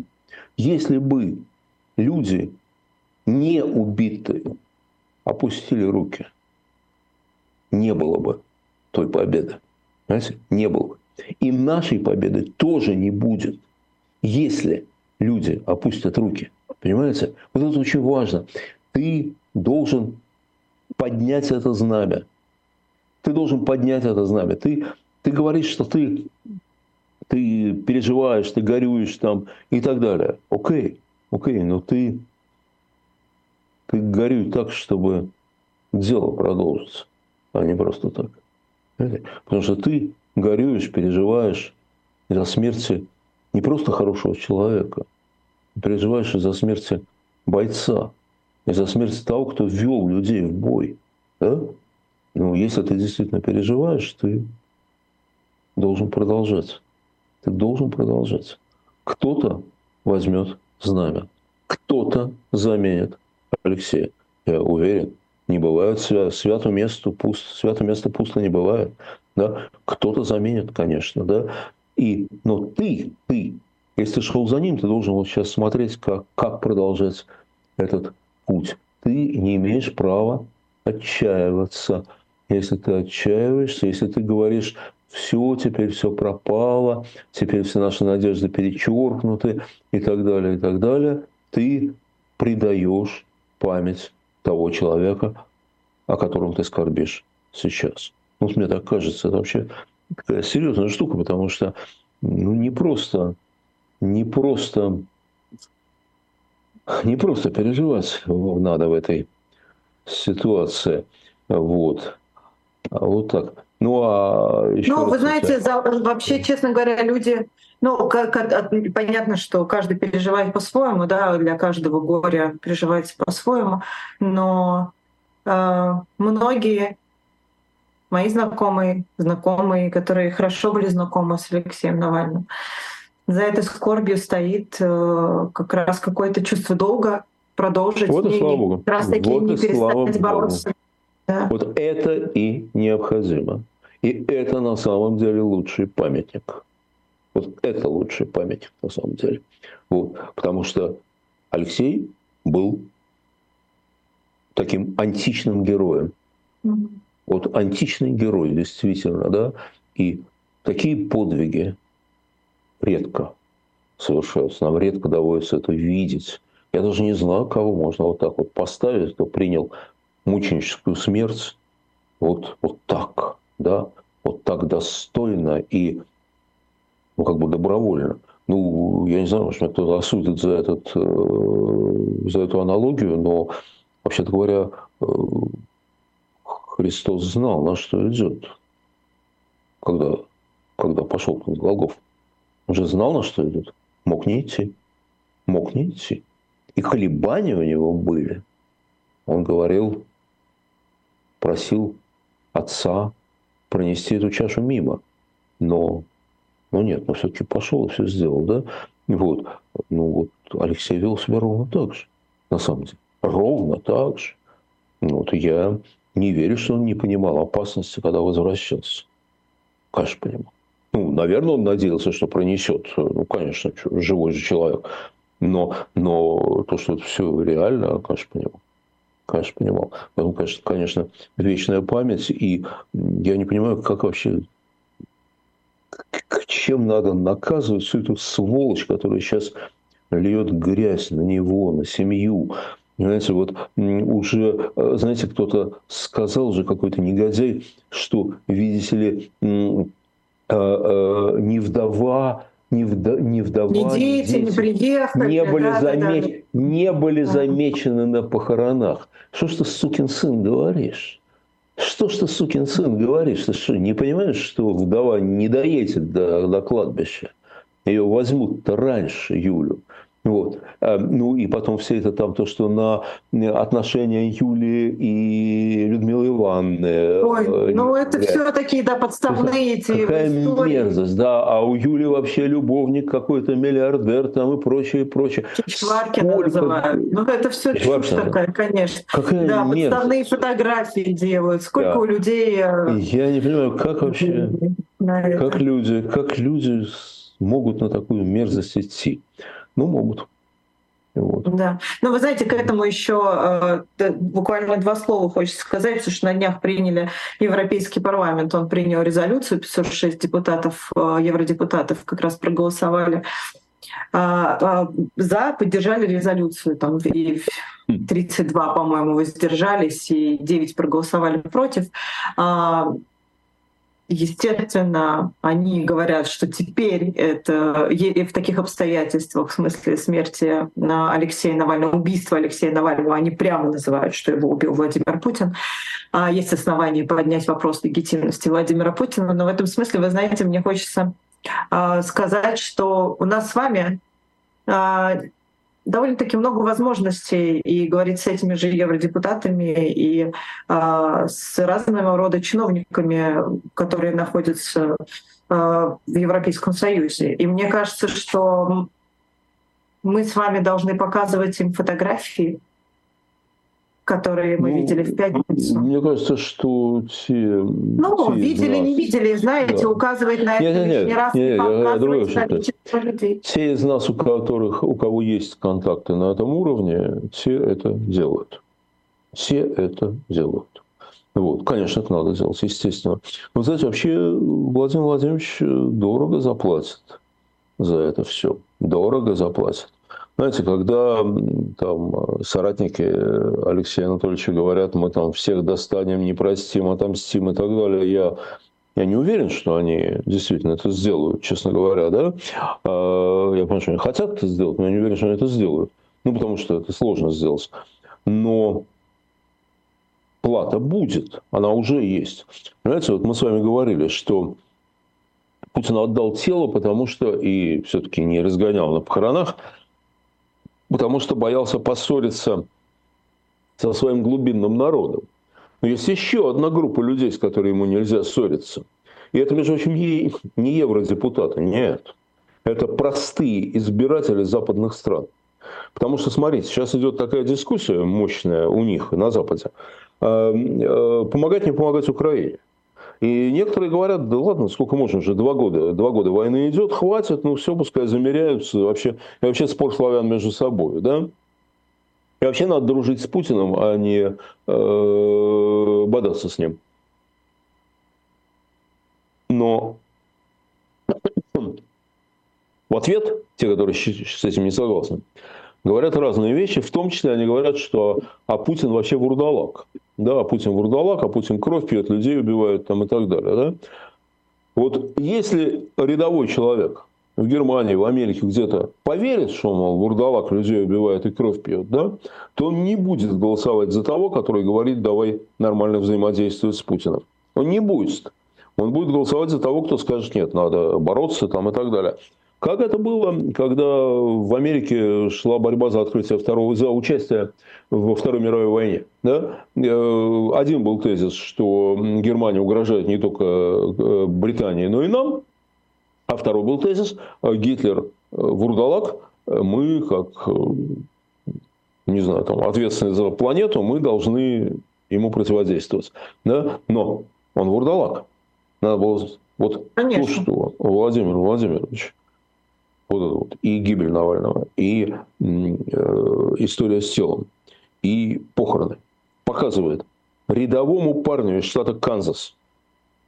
если бы люди не убитые опустили руки, не было бы той победы. Понимаете? Не было бы. И нашей победы тоже не будет, если люди опустят руки. Понимаете? Вот это очень важно. Ты должен поднять это знамя. Ты должен поднять это знамя. Ты, ты говоришь, что ты, ты переживаешь, ты горюешь там и так далее. Окей, окей, но ты, ты горюй так, чтобы дело продолжится, а не просто так. Потому что ты горюешь, переживаешь из-за смерти не просто хорошего человека, переживаешь из-за смерти бойца, из-за смерти того, кто ввел людей в бой. Да? Ну, если ты действительно переживаешь, ты должен продолжать. Ты должен продолжать. Кто-то возьмет знамя, кто-то заменит Алексея. Я уверен, не бывает свя- свято место пусто, свято место пусто не бывает. Да? Кто-то заменит, конечно, да. И, но ты, ты, если шел за ним, ты должен вот сейчас смотреть, как, как продолжать этот путь. Ты не имеешь права отчаиваться. Если ты отчаиваешься, если ты говоришь, все, теперь все пропало, теперь все наши надежды перечеркнуты и так далее, и так далее, ты предаешь память того человека, о котором ты скорбишь сейчас. Ну, мне так кажется, это вообще такая серьезная штука, потому что ну, не просто, не просто, не просто переживать надо в этой ситуации. Вот. А вот так. Ну, а еще Ну, вы знаете, за, вообще, честно говоря, люди, ну, как, как, понятно, что каждый переживает по-своему, да, для каждого горя переживается по-своему, но э, многие мои знакомые, знакомые, которые хорошо были знакомы с Алексеем Навальным, за этой скорбью стоит э, как раз какое-то чувство долга продолжить вот и слава Богу. как раз таки вот не перестать бороться. Да. Вот это и необходимо. И это на самом деле лучший памятник. Вот это лучший памятник на самом деле. Вот. Потому что Алексей был таким античным героем. Mm-hmm. Вот античный герой, действительно, да. И такие подвиги редко совершаются. Нам редко доводится это видеть. Я даже не знаю, кого можно вот так вот поставить, кто принял мученическую смерть вот, вот так, да, вот так достойно и ну, как бы добровольно. Ну, я не знаю, может, меня кто-то осудит за, этот, э, за эту аналогию, но, вообще-то говоря, э, Христос знал, на что идет, когда, когда пошел к Голгоф. Он же знал, на что идет. Мог не идти. Мог не идти. И колебания у него были. Он говорил, просил отца пронести эту чашу мимо. Но, но нет, но все-таки пошел и все сделал, да? Вот. Ну вот Алексей вел себя ровно так же, на самом деле. Ровно так же. Ну, вот я не верю, что он не понимал опасности, когда возвращался. Конечно, понимал. Ну, наверное, он надеялся, что пронесет. Ну, конечно, живой же человек. Но, но то, что это все реально, конечно, понимал конечно, понимал. Поэтому, конечно, конечно, вечная память. И я не понимаю, как вообще к чем надо наказывать всю эту сволочь, которая сейчас льет грязь на него, на семью. Знаете, вот уже, знаете, кто-то сказал уже, какой-то негодяй, что, видите ли, не вдова не, вда, не вдова, не дети, дети не приехали, не были, да, замеч... да, не были замечены на похоронах. Что ж ты, сукин сын, говоришь? Что ж ты, сукин сын, говоришь? Ты что, не понимаешь, что вдова не доедет до, до кладбища? Ее возьмут-то раньше, Юлю. Вот. А, ну и потом все это там, то, что на отношения Юлии и Людмилы Ивановны. Ой, э, ну это все такие, да, подставные эти Какая истории. мерзость, да. А у Юли вообще любовник какой-то миллиардер там и прочее, и прочее. Чичваркина Сколько... называют. Ну это все чушь такая, конечно. Какая да, мерзость. подставные фотографии делают. Сколько да. у людей... Э, Я не понимаю, как вообще... Как люди, как люди могут на такую мерзость идти. Ну, могут. Вот. Да. Но вы знаете, к этому еще э, буквально два слова хочется сказать, потому что на днях приняли Европейский парламент, он принял резолюцию, 506 депутатов, э, евродепутатов как раз проголосовали э, э, за, поддержали резолюцию, там и 32, по-моему, воздержались, и 9 проголосовали против. Естественно, они говорят, что теперь это в таких обстоятельствах, в смысле смерти Алексея Навального, убийства Алексея Навального, они прямо называют, что его убил Владимир Путин. А есть основания поднять вопрос легитимности Владимира Путина. Но в этом смысле, вы знаете, мне хочется а, сказать, что у нас с вами а, довольно-таки много возможностей и говорить с этими же евродепутатами и э, с разного рода чиновниками, которые находятся э, в Европейском Союзе. И мне кажется, что мы с вами должны показывать им фотографии которые мы ну, видели в пятницу. Мне кажется, что те... Ну, те видели, нас, не видели, знаете, да. указывать на это нет, нет, лишний раз, нет, показывать количество людей. Те из нас, у которых, у кого есть контакты на этом уровне, все это делают. Все это делают. Вот, конечно, это надо делать, естественно. Но, знаете, вообще Владимир Владимирович дорого заплатит за это все. Дорого заплатит. Знаете, когда там соратники Алексея Анатольевича говорят, мы там всех достанем, не простим, отомстим и так далее, я, я не уверен, что они действительно это сделают, честно говоря, да. А, я понимаю, что они хотят это сделать, но я не уверен, что они это сделают. Ну, потому что это сложно сделать. Но плата будет, она уже есть. Понимаете, вот мы с вами говорили, что Путин отдал тело, потому что и все-таки не разгонял на похоронах, потому что боялся поссориться со своим глубинным народом. Но есть еще одна группа людей, с которой ему нельзя ссориться. И это, между прочим, не евродепутаты, нет. Это простые избиратели западных стран. Потому что, смотрите, сейчас идет такая дискуссия мощная у них на Западе. А, э, помогать, не помогать Украине. И некоторые говорят, да ладно, сколько можно уже, два года, два года войны идет, хватит, ну все, пускай замеряются, вообще, и вообще спор славян между собой, да? И вообще надо дружить с Путиным, а не э, бодаться с ним. Но в ответ, те, которые с этим не согласны, говорят разные вещи, в том числе они говорят, что а Путин вообще вурдалак. Да, а Путин вурдалак, а Путин кровь пьет, людей убивает там и так далее. Да? Вот если рядовой человек в Германии, в Америке где-то поверит, что, мол, вурдалак людей убивает и кровь пьет, да, то он не будет голосовать за того, который говорит, давай нормально взаимодействовать с Путиным. Он не будет. Он будет голосовать за того, кто скажет, нет, надо бороться там и так далее. Как это было, когда в Америке шла борьба за открытие второго, за участие во Второй мировой войне? Да? Э, один был тезис, что Германия угрожает не только э, Британии, но и нам. А второй был тезис, э, Гитлер вурдалак, мы как, не знаю, там, ответственные за планету, мы должны ему противодействовать. Да? Но он вурдалак. Надо было вот Конечно. то, что Владимир Владимирович вот это вот, и гибель Навального, и э, история с телом, и похороны, показывает рядовому парню из штата Канзас,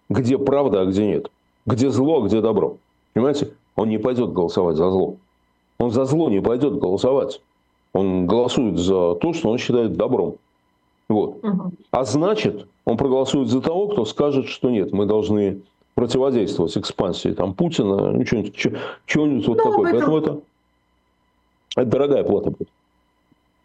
где правда, а где нет, где зло, а где добро. Понимаете? Он не пойдет голосовать за зло. Он за зло не пойдет голосовать. Он голосует за то, что он считает добром. Вот. Угу. А значит, он проголосует за того, кто скажет, что нет, мы должны противодействовать экспансии там, Путина, ну, что-нибудь, что-нибудь вот такое. Этом... Поэтому это, это дорогая плата будет.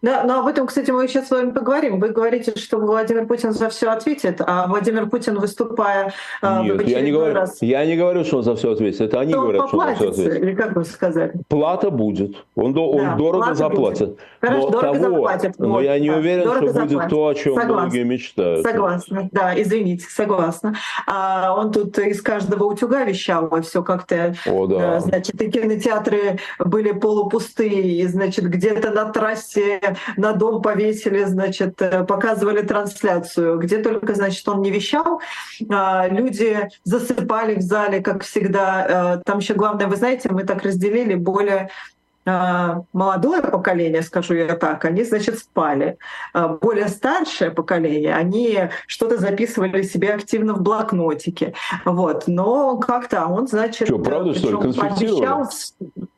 Да, но об этом, кстати, мы сейчас с вами поговорим. Вы говорите, что Владимир Путин за все ответит, а Владимир Путин, выступая а, Нет, я не говорю, раз... я не говорю, что он за все ответит. Это они говорят, что он за все ответит. Или как вы сказали? Плата будет. Он, он да, дорого заплатит. Будет. Хорошо, но дорого того, заплатит. Но вот, я не да, уверен, что заплатит. будет то, о чем согласна. многие мечтают. Согласна, да, извините, согласна. А, он тут из каждого утюга вещал, все как-то, О, да. значит, и кинотеатры были полупустые, и, значит, где-то на трассе на дом повесили, значит, э, показывали трансляцию. Где только, значит, он не вещал, а, люди засыпали в зале, как всегда. Э, там еще главное, вы знаете, мы так разделили более молодое поколение, скажу я так, они, значит, спали. А, более старшее поколение, они что-то записывали себе активно в блокнотике. Вот. Но как-то он, значит, что, правда, что ли, обещал,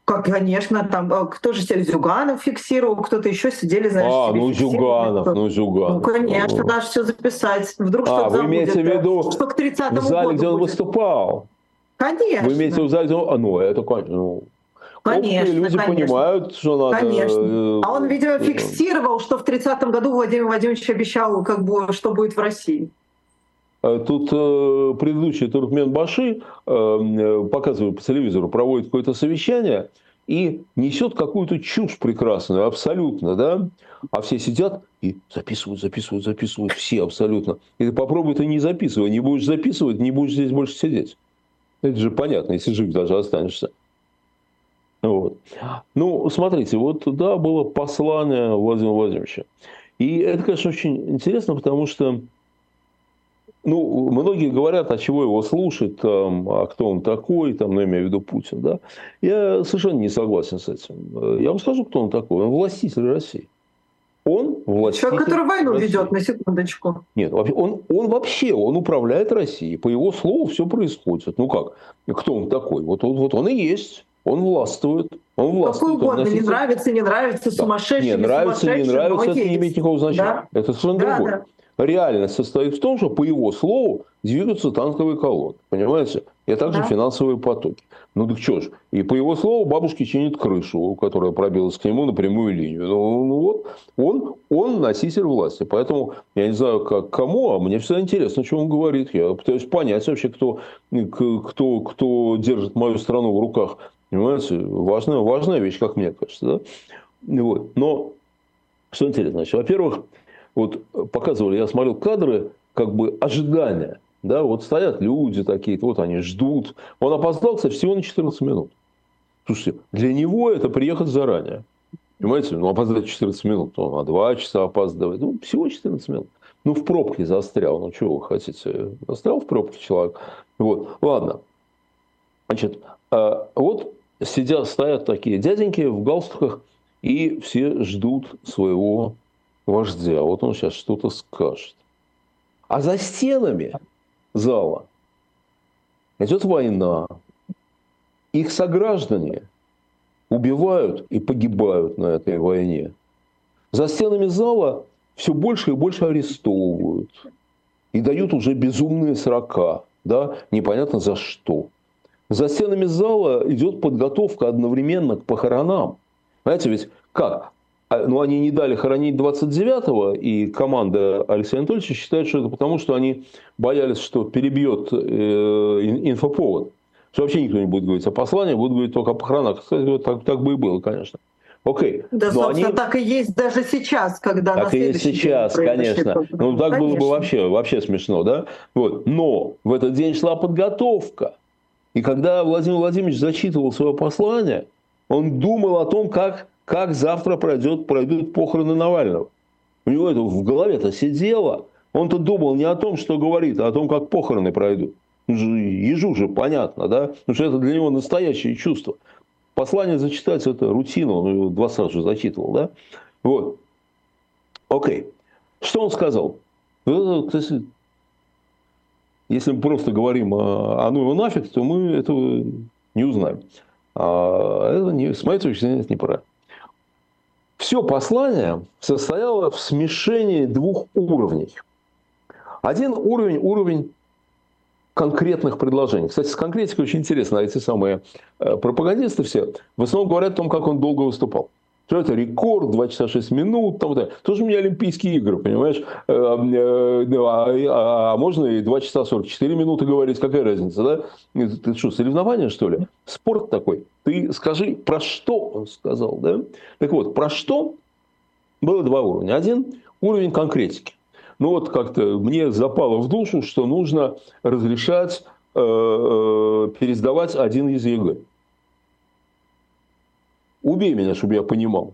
как, конечно, там э, кто же Зюганов фиксировал, кто-то еще сидели, знаешь, А, ну Зюганов, ну Зюганов. Ну, конечно, ну. надо все записать. Вдруг а, что-то вы имеете в виду что к 30 в зале, году где он будет. выступал? Конечно. Вы имеете в виду. А, ну, это, конечно, ну, Конечно, люди конечно. понимают, что надо... Конечно. Э, а он, видимо, фиксировал, что в 30-м году Владимир Владимирович обещал, как бы, что будет в России. Э, тут э, предыдущий Туркмен Баши, э, показывает по телевизору, проводит какое-то совещание и несет какую-то чушь прекрасную, абсолютно, да? А все сидят и записывают, записывают, записывают, все абсолютно. И ты попробуй ты не записывай, не будешь записывать, не будешь здесь больше сидеть. Это же понятно, если жив даже останешься. Вот. Ну, смотрите, вот да, было послание Владимира Владимировича. И это, конечно, очень интересно, потому что ну, многие говорят, а чего его слушать, там, а кто он такой, там, ну, я имею в виду Путин, да. Я совершенно не согласен с этим. Я вам скажу, кто он такой. Он властитель России. Он властитель Человек, который войну России. ведет, на секундочку. Нет, он, он вообще, он управляет Россией. По его слову все происходит. Ну как? Кто он такой? Вот, вот, вот он и есть. Он властвует. Он властвует. Какой угодно, не нравится, не нравится, да. сумасшедший, не нравится, не нравится, это не имеет никакого значения. Да? Это совершенно да, другое. Да. Реальность состоит в том, что, по его слову, двигаются танковые колонны. Понимаете? И также да. финансовые потоки. Ну так что ж. И по его слову, бабушки чинит крышу, которая пробилась к нему на прямую линию. Ну, ну вот, он, он носитель власти. Поэтому я не знаю, как кому, а мне всегда интересно, что он говорит. Я пытаюсь понять вообще, кто, кто, кто держит мою страну в руках. Понимаете? Важная, важная вещь, как мне кажется. Да? Вот. Но что интересно, значит, во-первых, вот показывали, я смотрел кадры, как бы ожидания. Да, вот стоят люди такие, вот они ждут. Он опоздал, всего на 14 минут. Слушайте, для него это приехать заранее. Понимаете, ну опоздать 14 минут, он на 2 часа опаздывает. Ну, всего 14 минут. Ну, в пробке застрял. Ну, чего вы хотите? Застрял в пробке человек. Вот, ладно. Значит, вот сидят, стоят такие дяденьки в галстуках, и все ждут своего вождя. Вот он сейчас что-то скажет. А за стенами зала идет война. Их сограждане убивают и погибают на этой войне. За стенами зала все больше и больше арестовывают. И дают уже безумные срока. Да? Непонятно за что. За стенами зала идет подготовка одновременно к похоронам. Знаете, ведь как? А, ну, они не дали хоронить 29-го, и команда Алексея Анатольевича считает, что это потому, что они боялись, что перебьет э, инфоповод. Что вообще никто не будет говорить о послании, будут говорить только о похоронах. Кстати, так, так бы и было, конечно. Окей. Да, Но собственно, они... так и есть даже сейчас, когда Так и есть сейчас, конечно. Ну, так конечно. было бы вообще, вообще смешно, да? Вот. Но в этот день шла подготовка. И когда Владимир Владимирович зачитывал свое послание, он думал о том, как, как завтра пройдет, пройдут похороны Навального. У него это в голове-то сидело. Он-то думал не о том, что говорит, а о том, как похороны пройдут. Ну, ежу же понятно, да? Потому что это для него настоящее чувство. Послание зачитать – это рутина, он его два раза уже зачитывал, да? Вот. Окей. Что он сказал? Кстати, если мы просто говорим о, о ну его нафиг, то мы этого не узнаем. А это не, с моей точки зрения это неправильно. Все послание состояло в смешении двух уровней. Один уровень – уровень конкретных предложений. Кстати, с конкретикой очень интересно. Эти самые э, пропагандисты все в основном говорят о том, как он долго выступал. Что это рекорд, 2 часа 6 минут, там, да. тоже у меня Олимпийские игры, понимаешь? Э, э, а, а, а можно и 2 часа 44 минуты говорить, какая разница, да? Ты что, соревнования, что ли? Спорт такой. Ты скажи, про что он сказал, да? Так вот, про что было два уровня. Один уровень конкретики. Ну вот как-то мне запало в душу, что нужно разрешать э, э, пересдавать один из ЕГЭ. Убей меня, чтобы я понимал,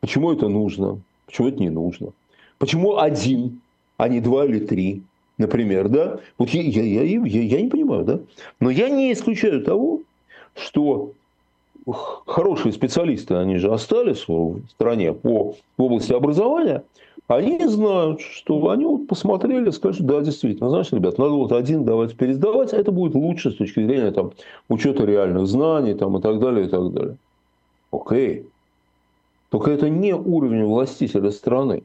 почему это нужно, почему это не нужно. Почему один, а не два или три, например, да? Вот я, я, я, я, не понимаю, да? Но я не исключаю того, что хорошие специалисты, они же остались в стране по в области образования, они знают, что они вот посмотрели, скажут, да, действительно, знаешь, ребят, надо вот один давать пересдавать, это будет лучше с точки зрения там, учета реальных знаний там, и так далее, и так далее. Окей. Только это не уровень властителя страны.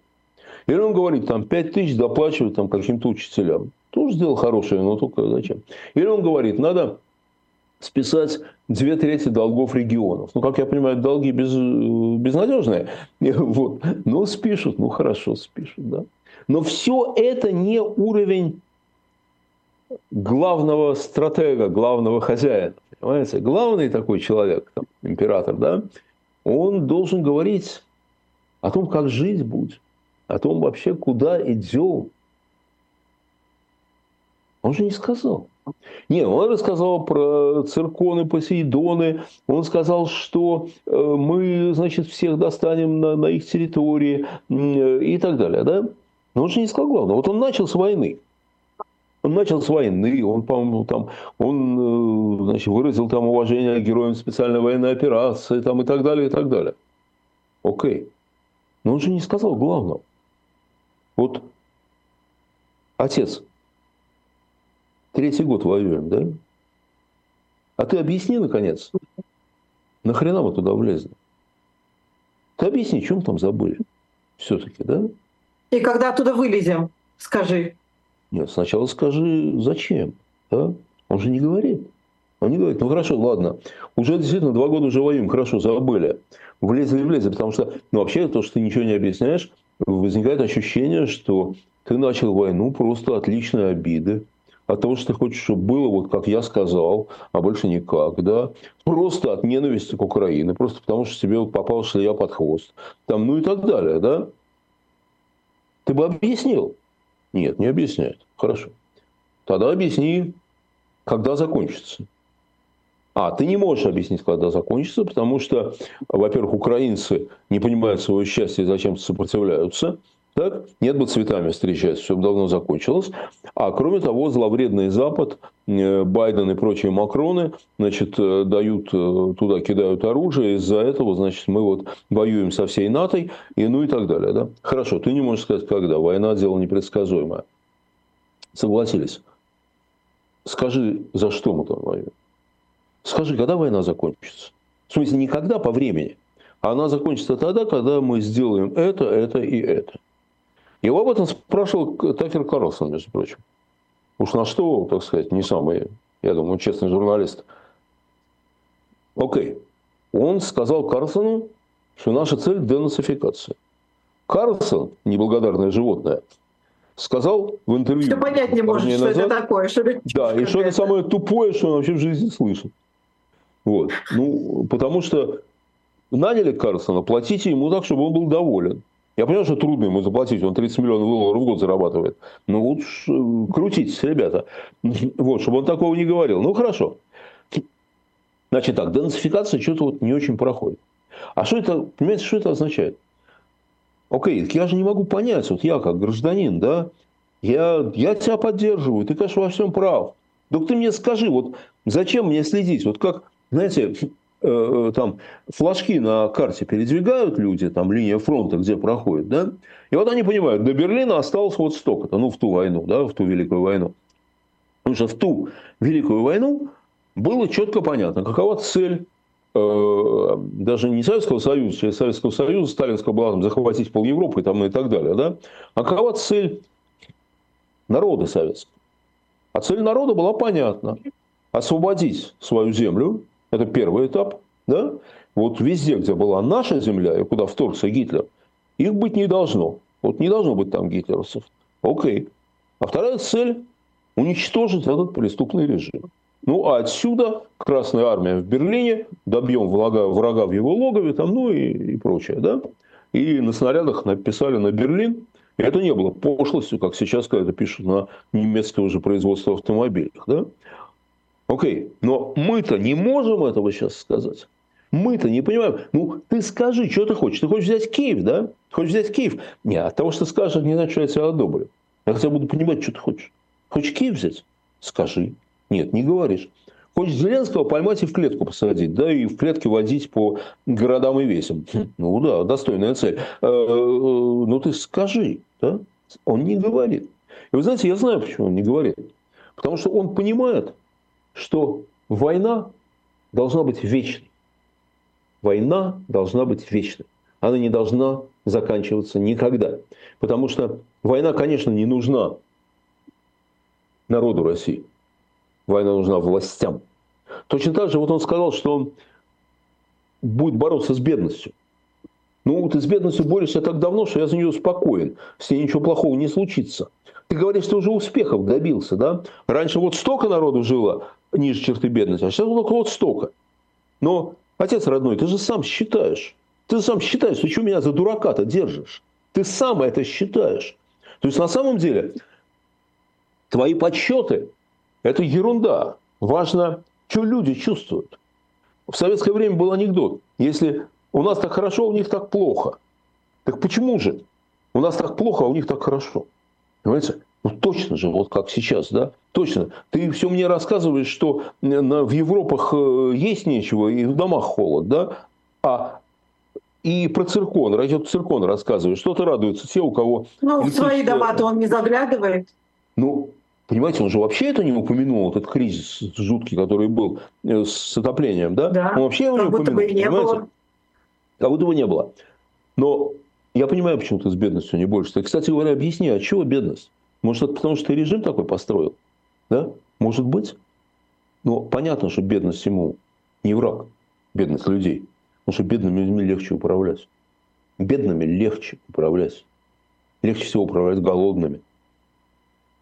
Или он говорит, там, 5 тысяч доплачивать там, каким-то учителям. Тоже сделал хорошее, но только зачем? Или он говорит, надо списать две трети долгов регионов. Ну, как я понимаю, долги без, безнадежные. (laughs) Вот. Но спишут, ну хорошо, спишут, да. Но все это не уровень главного стратега, главного хозяина. Понимаете? Главный такой человек, там, император, да, он должен говорить о том, как жить будет, о том вообще, куда идем. Он же не сказал. Не, он рассказал про цирконы, посейдоны. Он сказал, что э, мы, значит, всех достанем на, на их территории и так далее. Да? Но он же не сказал главное. Вот он начал с войны. Он начал с войны, он, по-моему, там, он, э, значит, выразил там уважение героям специальной военной операции там, и так далее, и так далее. Окей. Но он же не сказал главного. Вот отец, третий год воюем, да? А ты объясни, наконец, нахрена мы туда влезли? Ты объясни, чем там забыли все-таки, да? И когда оттуда вылезем, скажи. Нет, сначала скажи, зачем? Да? Он же не говорит. Он не говорит, ну хорошо, ладно, уже действительно два года уже воюем, хорошо, забыли. Влезли, влезли, потому что, ну вообще, то, что ты ничего не объясняешь, возникает ощущение, что ты начал войну просто от личной обиды, от того, что ты хочешь, чтобы было вот как я сказал, а больше никак, да, просто от ненависти к Украине, просто потому что тебе попал шлея под хвост, там, ну и так далее, да. Ты бы объяснил, нет, не объясняет. Хорошо. Тогда объясни, когда закончится. А, ты не можешь объяснить, когда закончится, потому что, во-первых, украинцы не понимают своего счастья и зачем сопротивляются. Так? Нет бы цветами встречать, все давно закончилось. А кроме того, зловредный Запад, э, Байден и прочие Макроны, значит, э, дают э, туда, кидают оружие, из-за этого, значит, мы вот воюем со всей НАТО, и ну и так далее. Да? Хорошо, ты не можешь сказать, когда. Война – дело непредсказуемое. Согласились. Скажи, за что мы там воюем? Скажи, когда война закончится? В смысле, не когда по времени, она закончится тогда, когда мы сделаем это, это и это. Его об этом спрашивал Такер Карлсон, между прочим. Уж на что, так сказать, не самый, я думаю, честный журналист. Окей. Он сказал Карлсону, что наша цель – денацификация. Карлсон, неблагодарное животное, сказал в интервью... Что понять не может, что назад, это такое. Что да, и что это самое тупое, что он вообще в жизни слышит. Вот. Ну, потому что наняли Карлсона, платите ему так, чтобы он был доволен. Я понимаю, что трудно ему заплатить, он 30 миллионов долларов в год зарабатывает. Ну, лучше э, крутитесь, ребята. (laughs) Вот, чтобы он такого не говорил. Ну, хорошо. Значит так, денацификация что-то вот не очень проходит. А что это, понимаете, что это означает? Окей, я же не могу понять, вот я как гражданин, да, я, я тебя поддерживаю, ты, конечно, во всем прав. Так ты мне скажи, вот зачем мне следить? Вот как, знаете, там флажки на карте передвигают люди, там линия фронта, где проходит, да, и вот они понимают, до Берлина осталось вот столько-то, ну, в ту войну, да, в ту Великую войну. Потому что в ту Великую войну было четко понятно, какова цель э, даже не Советского Союза, через Советского Союза Сталинского была там, захватить пол Европы там, и так далее, да, а какова цель народа советского. А цель народа была понятна. Освободить свою землю, это первый этап. Да? Вот везде, где была наша земля, и куда вторгся Гитлер, их быть не должно. Вот не должно быть там гитлеровцев. Окей. А вторая цель – уничтожить этот преступный режим. Ну, а отсюда Красная Армия в Берлине, добьем врага, врага в его логове, там, ну и, и прочее. Да? И на снарядах написали на Берлин. И это не было пошлостью, как сейчас, когда это пишут на немецкое уже производство автомобилей. Да? Окей, но мы-то не можем этого сейчас сказать. Мы-то не понимаем. Ну, ты скажи, что ты хочешь. Ты хочешь взять Киев, да? Хочешь взять Киев? Нет, от того, что скажешь, не значит, что я тебя одобрю. Я хотя буду понимать, что ты хочешь. Хочешь Киев взять? Скажи. Нет, не говоришь. Хочешь Зеленского поймать и в клетку посадить, да, и в клетке водить по городам и весям. Ну да, достойная цель. Э, э, ну ты скажи, да? Он не говорит. И вы знаете, я знаю, почему он не говорит. Потому что он понимает, что война должна быть вечной. Война должна быть вечной. Она не должна заканчиваться никогда. Потому что война, конечно, не нужна народу России. Война нужна властям. Точно так же вот он сказал, что он будет бороться с бедностью. Ну, ты с бедностью борешься так давно, что я за нее спокоен. С ней ничего плохого не случится. Ты говоришь, что уже успехов добился, да? Раньше вот столько народу жило ниже черты бедности, а сейчас вот около столько. Но, отец родной, ты же сам считаешь. Ты же сам считаешь, ты что меня за дурака-то держишь? Ты сам это считаешь. То есть, на самом деле, твои подсчеты – это ерунда. Важно, что люди чувствуют. В советское время был анекдот. Если у нас так хорошо, у них так плохо. Так почему же? У нас так плохо, а у них так хорошо. Понимаете? Ну точно же, вот как сейчас, да? Точно. Ты все мне рассказываешь, что в Европах э, есть нечего и в домах холод, да? А и про циркон, радио циркон рассказывает. Что-то радуются те, у кого... Ну, в свои дома-то он не заглядывает. Ну, Понимаете, он же вообще это не упомянул, этот кризис жуткий, который был э, с отоплением, да? Да, он вообще его как не будто упомянул, бы и не понимаете? было. Как будто бы не было. Но я понимаю, почему ты с бедностью не борешься. Кстати говоря, объясни, а чего бедность? Может, это потому, что ты режим такой построил? Да? Может быть. Но понятно, что бедность ему не враг. Бедность людей. Потому что бедными людьми легче управлять. Бедными легче управлять. Легче всего управлять голодными.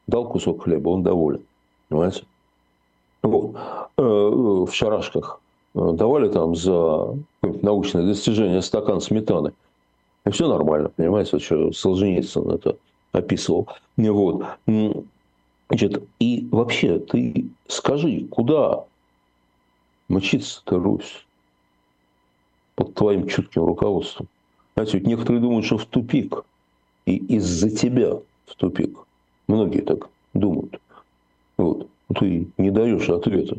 Дал кусок хлеба, он доволен. Понимаете? Вот. Э, в шарашках э, давали там за научное достижение стакан сметаны. И все нормально, понимаете, что Солженицын это описывал. Вот. Значит, и вообще, ты скажи, куда мчится-то Русь под твоим чутким руководством? Знаете, ведь некоторые думают, что в тупик. И из-за тебя в тупик. Многие так думают. Вот. Ты не даешь ответа,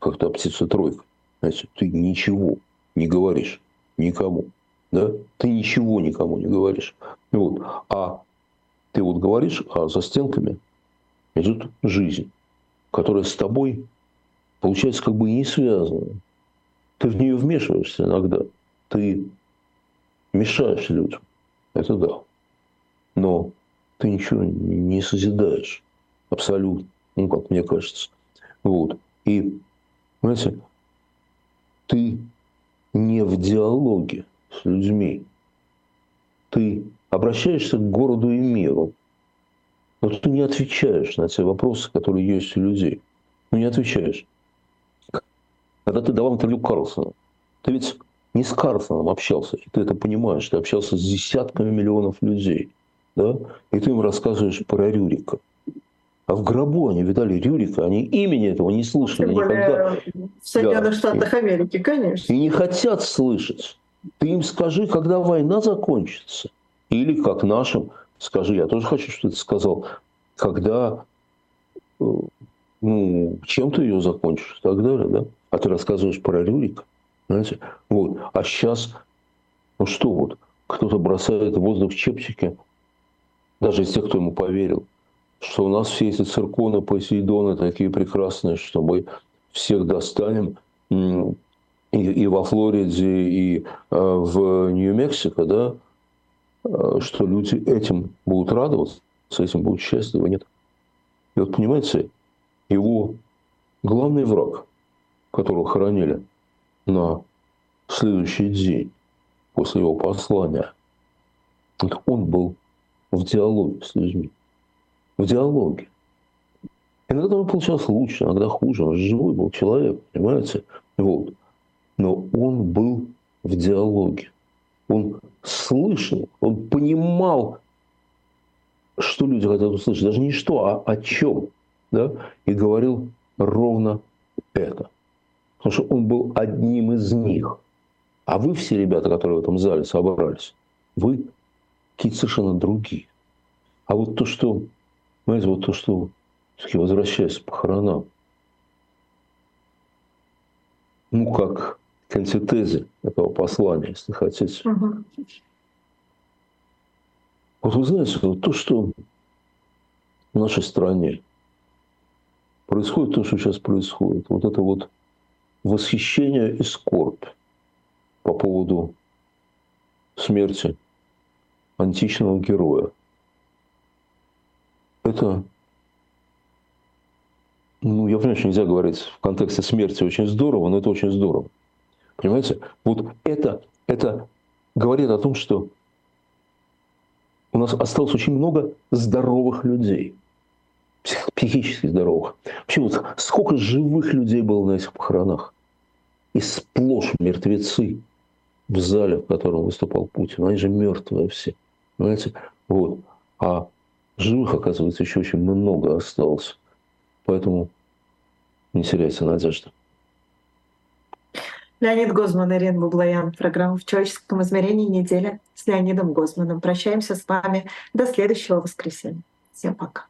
как та птица-тройка. Знаете, ты ничего не говоришь никому. Да? Ты ничего никому не говоришь. Вот. А ты вот говоришь, а за стенками идет жизнь, которая с тобой, получается, как бы и не связана. Ты в нее вмешиваешься иногда. Ты мешаешь людям. Это да. Но ты ничего не созидаешь. Абсолютно. Ну, как мне кажется. Вот. И, знаете, ты не в диалоге с людьми. Ты обращаешься к городу и миру, но ты не отвечаешь на те вопросы, которые есть у людей. Ну, не отвечаешь. Когда ты давал интервью Карлсону, ты ведь не с Карлсоном общался, и ты это понимаешь, ты общался с десятками миллионов людей – да, и ты им рассказываешь про Рюрика. А в гробу они видали Рюрика, они имени этого не слышали Тем более никогда. в Соединенных Да. Штатах Америки, конечно. И не хотят слышать. Ты им скажи, когда война закончится. Или как нашим, скажи, я тоже хочу, чтобы ты сказал, когда, э, ну, чем ты ее закончишь и так далее, да? А ты рассказываешь про Рюрика, знаете? Вот. А сейчас, ну что вот, кто-то бросает в воздух чепчики, даже из тех, кто ему поверил, что у нас все эти цирконы, Посейдоны такие прекрасные, что мы всех достанем и, и во Флориде, и э, в Нью-Мексико, да, что люди этим будут радоваться, этим будут счастливы, нет. И вот, понимаете, его главный враг, которого хоронили на следующий день после его послания, он был в диалоге с людьми. В диалоге. Иногда он получался лучше, иногда хуже. Он живой был человек, понимаете? Вот. Но он был в диалоге. Он слышал, он понимал, что люди хотят услышать. Даже не что, а о чем. Да? И говорил ровно это. Потому что он был одним из них. А вы все ребята, которые в этом зале собрались, вы какие-то совершенно другие. А вот то, что, знаете, вот то, что, все-таки возвращаясь к похоронам, ну, как к антитезе этого послания, если хотите. Угу. Вот вы знаете, вот то, что в нашей стране происходит, то, что сейчас происходит, вот это вот восхищение и скорбь по поводу смерти античного героя. Это, ну, я понимаю, что нельзя говорить в контексте смерти очень здорово, но это очень здорово. Понимаете? Вот это, это говорит о том, что у нас осталось очень много здоровых людей, психически здоровых. Вообще вот сколько живых людей было на этих похоронах? И сплошь мертвецы в зале, в котором выступал Путин. Они же мертвые все. Понимаете? Вот. А живых, оказывается, еще очень много осталось. Поэтому не теряйте надежды. Леонид Гозман, Ирина Бублаян. Программа «В человеческом измерении. Неделя» с Леонидом Гозманом. Прощаемся с вами до следующего воскресенья. Всем пока.